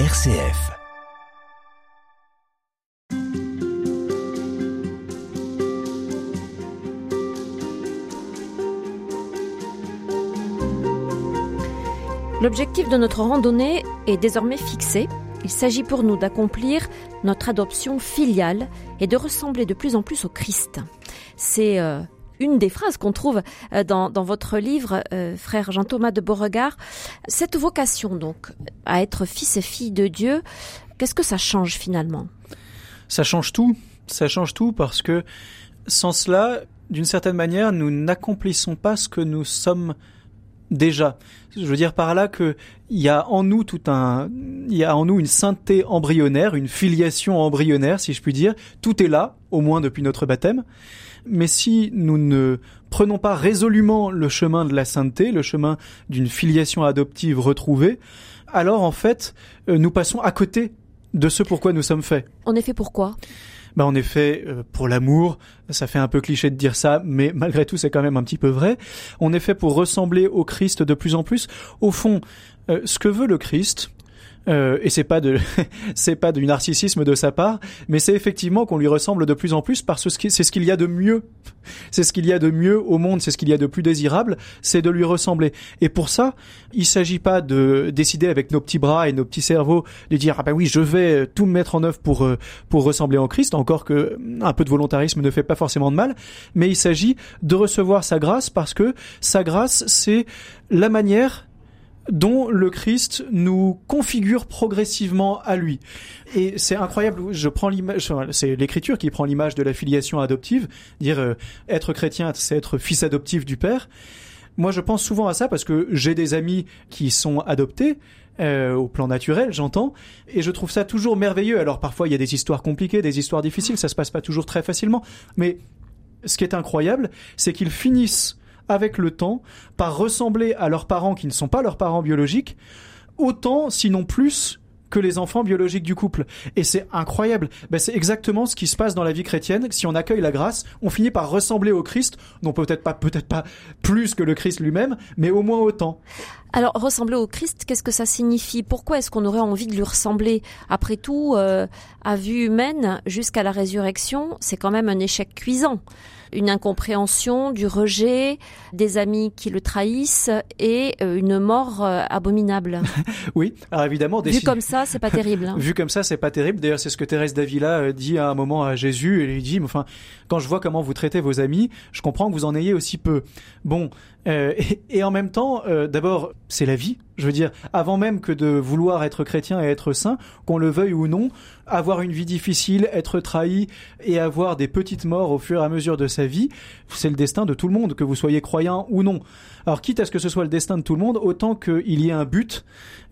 RCF. L'objectif de notre randonnée est désormais fixé. Il s'agit pour nous d'accomplir notre adoption filiale et de ressembler de plus en plus au Christ. C'est euh, une des phrases qu'on trouve euh, dans, votre livre, euh, frère Jean-Thomas de Beauregard. Cette vocation donc à être fils et fille de Dieu, qu'est-ce que ça change finalement? Ça change tout. Ça change tout parce que sans cela, d'une certaine manière, nous n'accomplissons pas ce que nous sommes déjà. Je veux dire par là que il y a en nous tout un, il y a en nous une sainteté embryonnaire, une filiation embryonnaire, si je puis dire. Tout est là, au moins depuis notre baptême. Mais si nous ne prenons pas résolument le chemin de la sainteté, le chemin d'une filiation adoptive retrouvée, alors en fait, euh, nous passons à côté de ce pourquoi nous sommes faits. En effet, pourquoi? Bah en effet, euh, pour l'amour, ça fait un peu cliché de dire ça, mais malgré tout, c'est quand même un petit peu vrai. On est fait pour ressembler au Christ de plus en plus. Au fond, euh, ce que veut le Christ, euh, et c'est pas de c'est pas du narcissisme de sa part, mais c'est effectivement qu'on lui ressemble de plus en plus parce que c'est ce qu'il y a de mieux. C'est ce qu'il y a de mieux au monde, c'est ce qu'il y a de plus désirable, c'est de lui ressembler. Et pour ça, il s'agit pas de décider avec nos petits bras et nos petits cerveaux de dire ah ben oui, je vais tout mettre en œuvre pour euh, pour ressembler en Christ, encore que un peu de volontarisme ne fait pas forcément de mal, mais il s'agit de recevoir sa grâce parce que sa grâce c'est la manière dont le Christ nous configure progressivement à lui. Et c'est incroyable, je prends l'image, c'est l'écriture qui prend l'image de la filiation adoptive, dire euh, être chrétien, c'est être fils adoptif du Père. Moi, je pense souvent à ça parce que j'ai des amis qui sont adoptés, euh, au plan naturel, j'entends, et je trouve ça toujours merveilleux. Alors parfois, il y a des histoires compliquées, des histoires difficiles, ça se passe pas toujours très facilement, mais ce qui est incroyable, c'est qu'ils finissent avec le temps, par ressembler à leurs parents qui ne sont pas leurs parents biologiques, autant, sinon plus, que les enfants biologiques du couple. Et c'est incroyable. Ben, c'est exactement ce qui se passe dans la vie chrétienne. Si on accueille la grâce, on finit par ressembler au Christ. Non, peut-être pas, peut-être pas plus que le Christ lui-même, mais au moins autant. Alors, ressembler au Christ, qu'est-ce que ça signifie? Pourquoi est-ce qu'on aurait envie de lui ressembler? Après tout, euh, à vue humaine, jusqu'à la résurrection, c'est quand même un échec cuisant une incompréhension, du rejet, des amis qui le trahissent et euh, une mort euh, abominable. oui, alors évidemment. Vu comme ça, c'est pas terrible. Hein. Vu comme ça, c'est pas terrible. D'ailleurs, c'est ce que Thérèse d'Avila euh, dit à un moment à Jésus. Elle lui dit, enfin, quand je vois comment vous traitez vos amis, je comprends que vous en ayez aussi peu. Bon, euh, et, en même temps, euh, d'abord, c'est la vie. Je veux dire, avant même que de vouloir être chrétien et être saint, qu'on le veuille ou non, avoir une vie difficile, être trahi et avoir des petites morts au fur et à mesure de sa vie, c'est le destin de tout le monde, que vous soyez croyant ou non. Alors, quitte à ce que ce soit le destin de tout le monde, autant qu'il y ait un but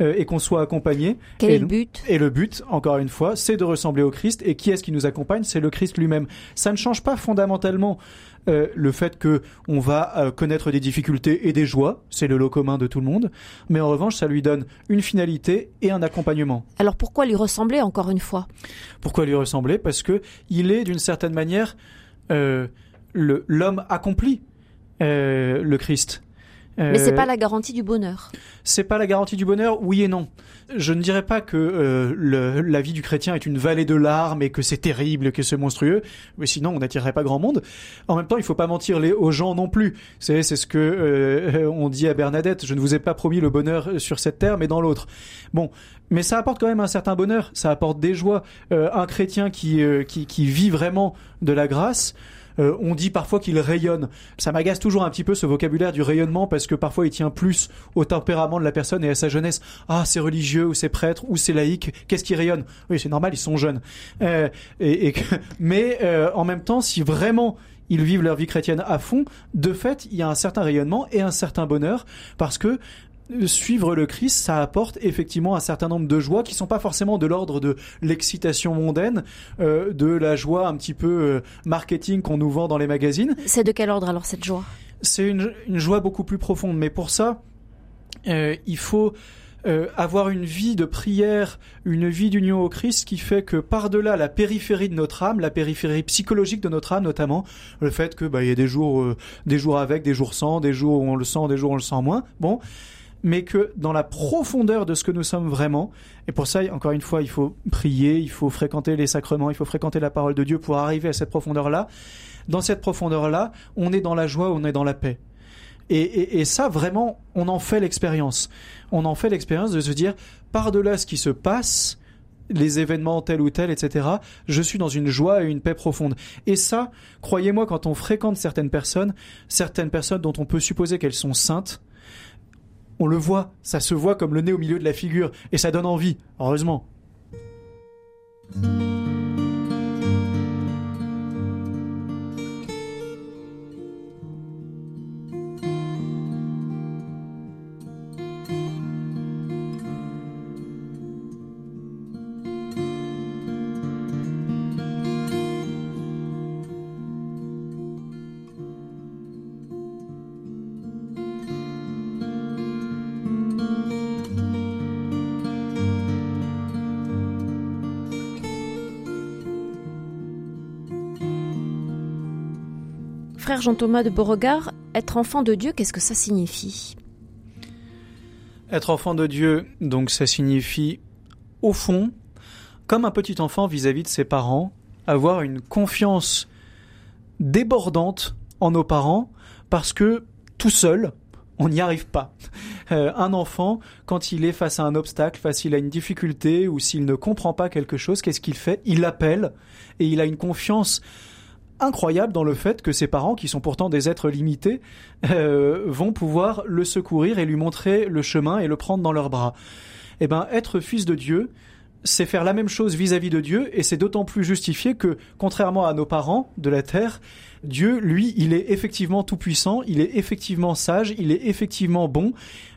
euh, et qu'on soit accompagné. Quel est le but? Et le but, encore une fois, c'est de ressembler au Christ. Et qui est-ce qui nous accompagne? C'est le Christ lui-même. Ça ne change pas fondamentalement euh, le fait que on va euh, connaître des difficultés et des joies, c'est le lot commun de tout le monde, mais en revanche, ça lui donne une finalité et un accompagnement. Alors pourquoi lui ressembler encore une fois? Pourquoi lui ressembler? Parce que il est d'une certaine manière euh, l'homme accompli, le Christ. Mais c'est pas la garantie du bonheur. C'est pas la garantie du bonheur, oui et non je ne dirais pas que euh, le, la vie du chrétien est une vallée de larmes et que c'est terrible, que c'est monstrueux, mais sinon on n'attirerait pas grand monde. En même temps, il faut pas mentir les, aux gens non plus. C'est c'est ce que euh, on dit à Bernadette. Je ne vous ai pas promis le bonheur sur cette terre, mais dans l'autre. Bon, mais ça apporte quand même un certain bonheur. Ça apporte des joies. Euh, un chrétien qui, qui qui vit vraiment de la grâce. Euh, on dit parfois qu'il rayonne. Ça m'agace toujours un petit peu ce vocabulaire du rayonnement parce que parfois il tient plus au tempérament de la personne et à sa jeunesse. Ah, c'est religieux ou c'est prêtre ou c'est laïque. Qu'est-ce qui rayonne? Oui, c'est normal, ils sont jeunes. Euh, et, mais euh, en même temps, si vraiment ils vivent leur vie chrétienne à fond, de fait, il y a un certain rayonnement et un certain bonheur parce que suivre le Christ, ça apporte effectivement un certain nombre de joies qui sont pas forcément de l'ordre de l'excitation mondaine, euh, de la joie un petit peu euh, marketing qu'on nous vend dans les magazines. C'est de quel ordre alors cette joie? C'est une, joie beaucoup plus profonde, mais pour ça, euh, il faut avoir une vie de prière, une vie d'union au Christ qui fait que par-delà la périphérie de notre âme, la périphérie psychologique de notre âme notamment, le fait que bah il y a des jours des jours avec, des jours sans, des jours où on le sent, des jours où on le sent moins. Bon, mais que dans la profondeur de ce que nous sommes vraiment, et pour ça, encore une fois, il faut prier, il faut fréquenter les sacrements, il faut fréquenter la parole de Dieu pour arriver à cette profondeur-là. Dans cette profondeur-là, on est dans la joie, on est dans la paix. Et, ça, vraiment, on en fait l'expérience. On en fait l'expérience de se dire, par-delà ce qui se passe, les événements tels ou tels, etc., je suis dans une joie et une paix profonde. Et ça, croyez-moi, quand on fréquente certaines personnes, certaines personnes dont on peut supposer qu'elles sont saintes, on le voit, ça se voit comme le nez au milieu de la figure, et ça donne envie, heureusement. Frère Jean-Thomas de Beauregard, être enfant de Dieu, qu'est-ce que ça signifie? Être enfant de Dieu, donc ça signifie, au fond, comme un petit enfant vis-à-vis de ses parents, avoir une confiance débordante en nos parents, parce que tout seul, on n'y arrive pas. Euh, un enfant, quand il est face à un obstacle, face à une difficulté, ou s'il ne comprend pas quelque chose, qu'est-ce qu'il fait? Il l'appelle, et il a une confiance incroyable dans le fait que ses parents, qui sont pourtant des êtres limités, euh, vont pouvoir le secourir et lui montrer le chemin et le prendre dans leurs bras. Eh ben, être fils de Dieu, c'est faire la même chose vis-à-vis de Dieu, et c'est d'autant plus justifié que, contrairement à nos parents de la terre, Dieu, lui, il est effectivement tout puissant, il est effectivement sage, il est effectivement bon,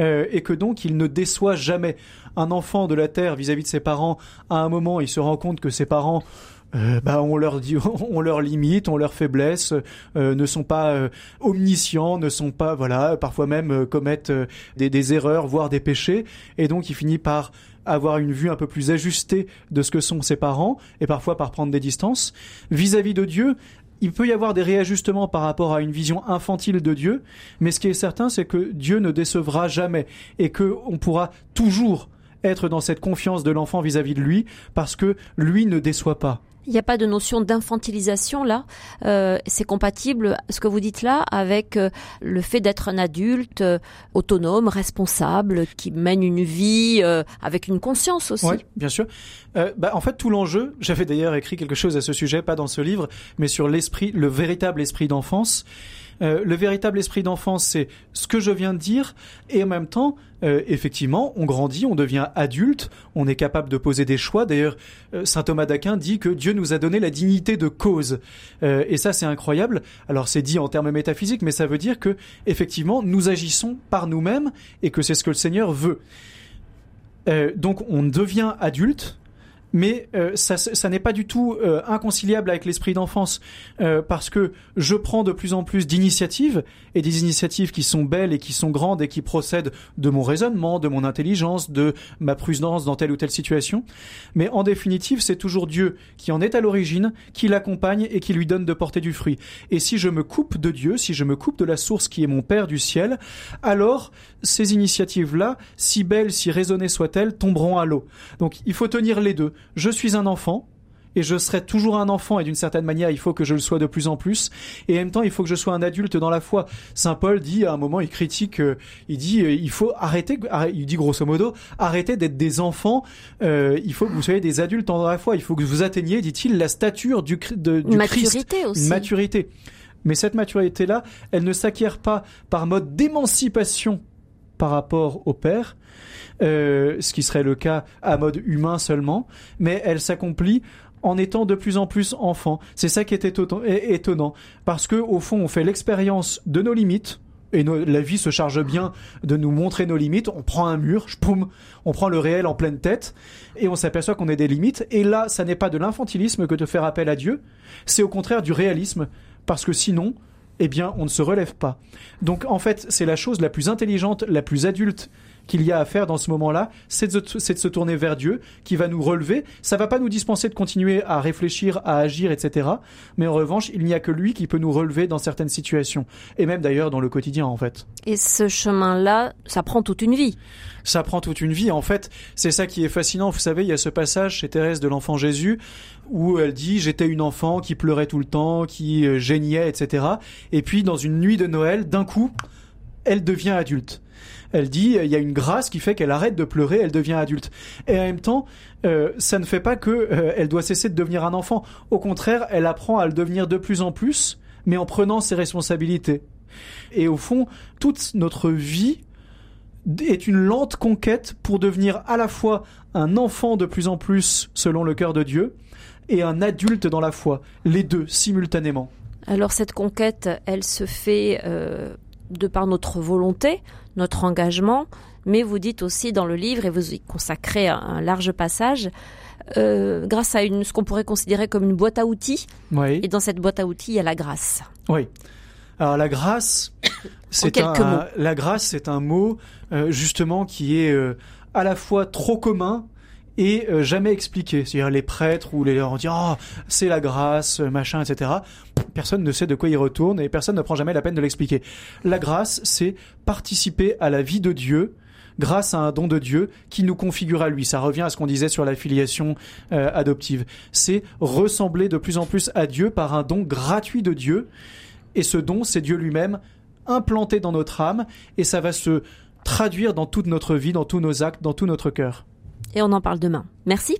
euh, et que donc il ne déçoit jamais. Un enfant de la terre vis-à-vis -vis de ses parents, à un moment, il se rend compte que ses parents euh, bah, on leur dit, on leur limite, on leur faiblesse, euh, ne sont pas euh, omniscients, ne sont pas, voilà, parfois même commettent des, des, erreurs, voire des péchés, et donc il finit par avoir une vue un peu plus ajustée de ce que sont ses parents, et parfois par prendre des distances. Vis-à-vis -vis de Dieu, il peut y avoir des réajustements par rapport à une vision infantile de Dieu, mais ce qui est certain, c'est que Dieu ne décevra jamais, et que on pourra toujours être dans cette confiance de l'enfant vis-à-vis de lui, parce que lui ne déçoit pas. Il n'y a pas de notion d'infantilisation là. Euh, c'est compatible, ce que vous dites là, avec euh, le fait d'être un adulte euh, autonome, responsable, qui mène une vie avec une conscience aussi. Oui, bien sûr. Bah, en fait, tout l'enjeu, j'avais d'ailleurs écrit quelque chose à ce sujet, pas dans ce livre, mais sur l'esprit, le véritable esprit d'enfance. Euh, le véritable esprit d'enfance, c'est ce que je viens de dire, et en même temps, euh, effectivement, on grandit, on devient adulte, on est capable de poser des choix. D'ailleurs, euh, saint Thomas d'Aquin dit que Dieu nous a donné la dignité de cause, et ça c'est incroyable. Alors c'est dit en termes métaphysiques, mais ça veut dire que effectivement, nous agissons par nous-mêmes et que c'est ce que le Seigneur veut. donc on devient adulte, mais euh, ça, ça n'est pas du tout euh, inconciliable avec l'esprit d'enfance euh, parce que je prends de plus en plus d'initiatives et des initiatives qui sont belles et qui sont grandes et qui procèdent de mon raisonnement, de mon intelligence, de ma prudence dans telle ou telle situation. Mais en définitive, c'est toujours Dieu qui en est à l'origine, qui l'accompagne et qui lui donne de porter du fruit. Et si je me coupe de Dieu, si je me coupe de la source qui est mon Père du ciel, alors ces initiatives-là, si belles, si raisonnées soient-elles, tomberont à l'eau. Donc il faut tenir les deux je suis un enfant, et je serai toujours un enfant et d'une certaine manière il faut que je le sois de plus en plus et en même temps il faut que je sois un adulte dans la foi. Saint Paul dit à un moment il critique euh, il dit euh, il faut arrêter il dit grosso modo arrêtez d'être des enfants euh, il faut que vous soyez des adultes dans la foi il faut que vous atteigniez dit-il la stature du, de, du maturité aussi. Maturité. Mais cette maturité là elle ne s'acquiert pas par mode d'émancipation par rapport au Père, euh, ce qui serait le cas à mode humain seulement, mais elle s'accomplit en étant de plus en plus enfant. C'est ça qui est étonnant, parce que au fond, on fait l'expérience de nos limites. Et la vie se charge bien de nous montrer nos limites. On prend un mur, poum, on prend le réel en pleine tête, et on s'aperçoit qu'on est des limites. Et là, ça n'est pas de l'infantilisme que de faire appel à Dieu, c'est au contraire du réalisme, parce que sinon, eh bien, on ne se relève pas. Donc, en fait, c'est la chose la plus intelligente, la plus adulte qu'il y a à faire dans ce moment-là, c'est de, de, se tourner vers Dieu, qui va nous relever. Ça va pas nous dispenser de continuer à réfléchir, à agir, etc. Mais en revanche, il n'y a que lui qui peut nous relever dans certaines situations, et même d'ailleurs dans le quotidien, en fait. Et ce chemin-là, ça prend toute une vie. Ça prend toute une vie. En fait, c'est ça qui est fascinant. Vous savez, il y a ce passage chez Thérèse de l'Enfant Jésus où elle dit j'étais une enfant qui pleurait tout le temps, qui euh, geignait, etc. Et puis dans une nuit de Noël, d'un coup, elle devient adulte. Elle dit il y a une grâce qui fait qu'elle arrête de pleurer, elle devient adulte. Et en même temps, euh, ça ne fait pas que euh, elle doit cesser de devenir un enfant. Au contraire, elle apprend à le devenir de plus en plus, mais en prenant ses responsabilités. Et au fond, toute notre vie est une lente conquête pour devenir à la fois un enfant de plus en plus selon le cœur de Dieu et un adulte dans la foi, les deux simultanément. Alors cette conquête, elle se fait euh, de par notre volonté, notre engagement, mais vous dites aussi dans le livre, et vous y consacrez un, large passage, euh, grâce à une, ce qu'on pourrait considérer comme une boîte à outils. Oui. Et dans cette boîte à outils, il y a la grâce. Oui. Alors la grâce, c'est un, la grâce, c'est un mot euh, justement qui est euh, à la fois trop commun et euh, jamais expliqué. C'est-à-dire les prêtres ou les on dit oh, c'est la grâce, machin, etc. Personne ne sait de quoi il retourne et personne ne prend jamais la peine de l'expliquer. La grâce, c'est participer à la vie de Dieu grâce à un don de Dieu qui nous configure à lui. Ça revient à ce qu'on disait sur la filiation adoptive. C'est ressembler de plus en plus à Dieu par un don gratuit de Dieu. Et ce don, c'est Dieu lui-même implanté dans notre âme et ça va se traduire dans toute notre vie, dans tous nos actes, dans tout notre cœur. Et on en parle demain. Merci.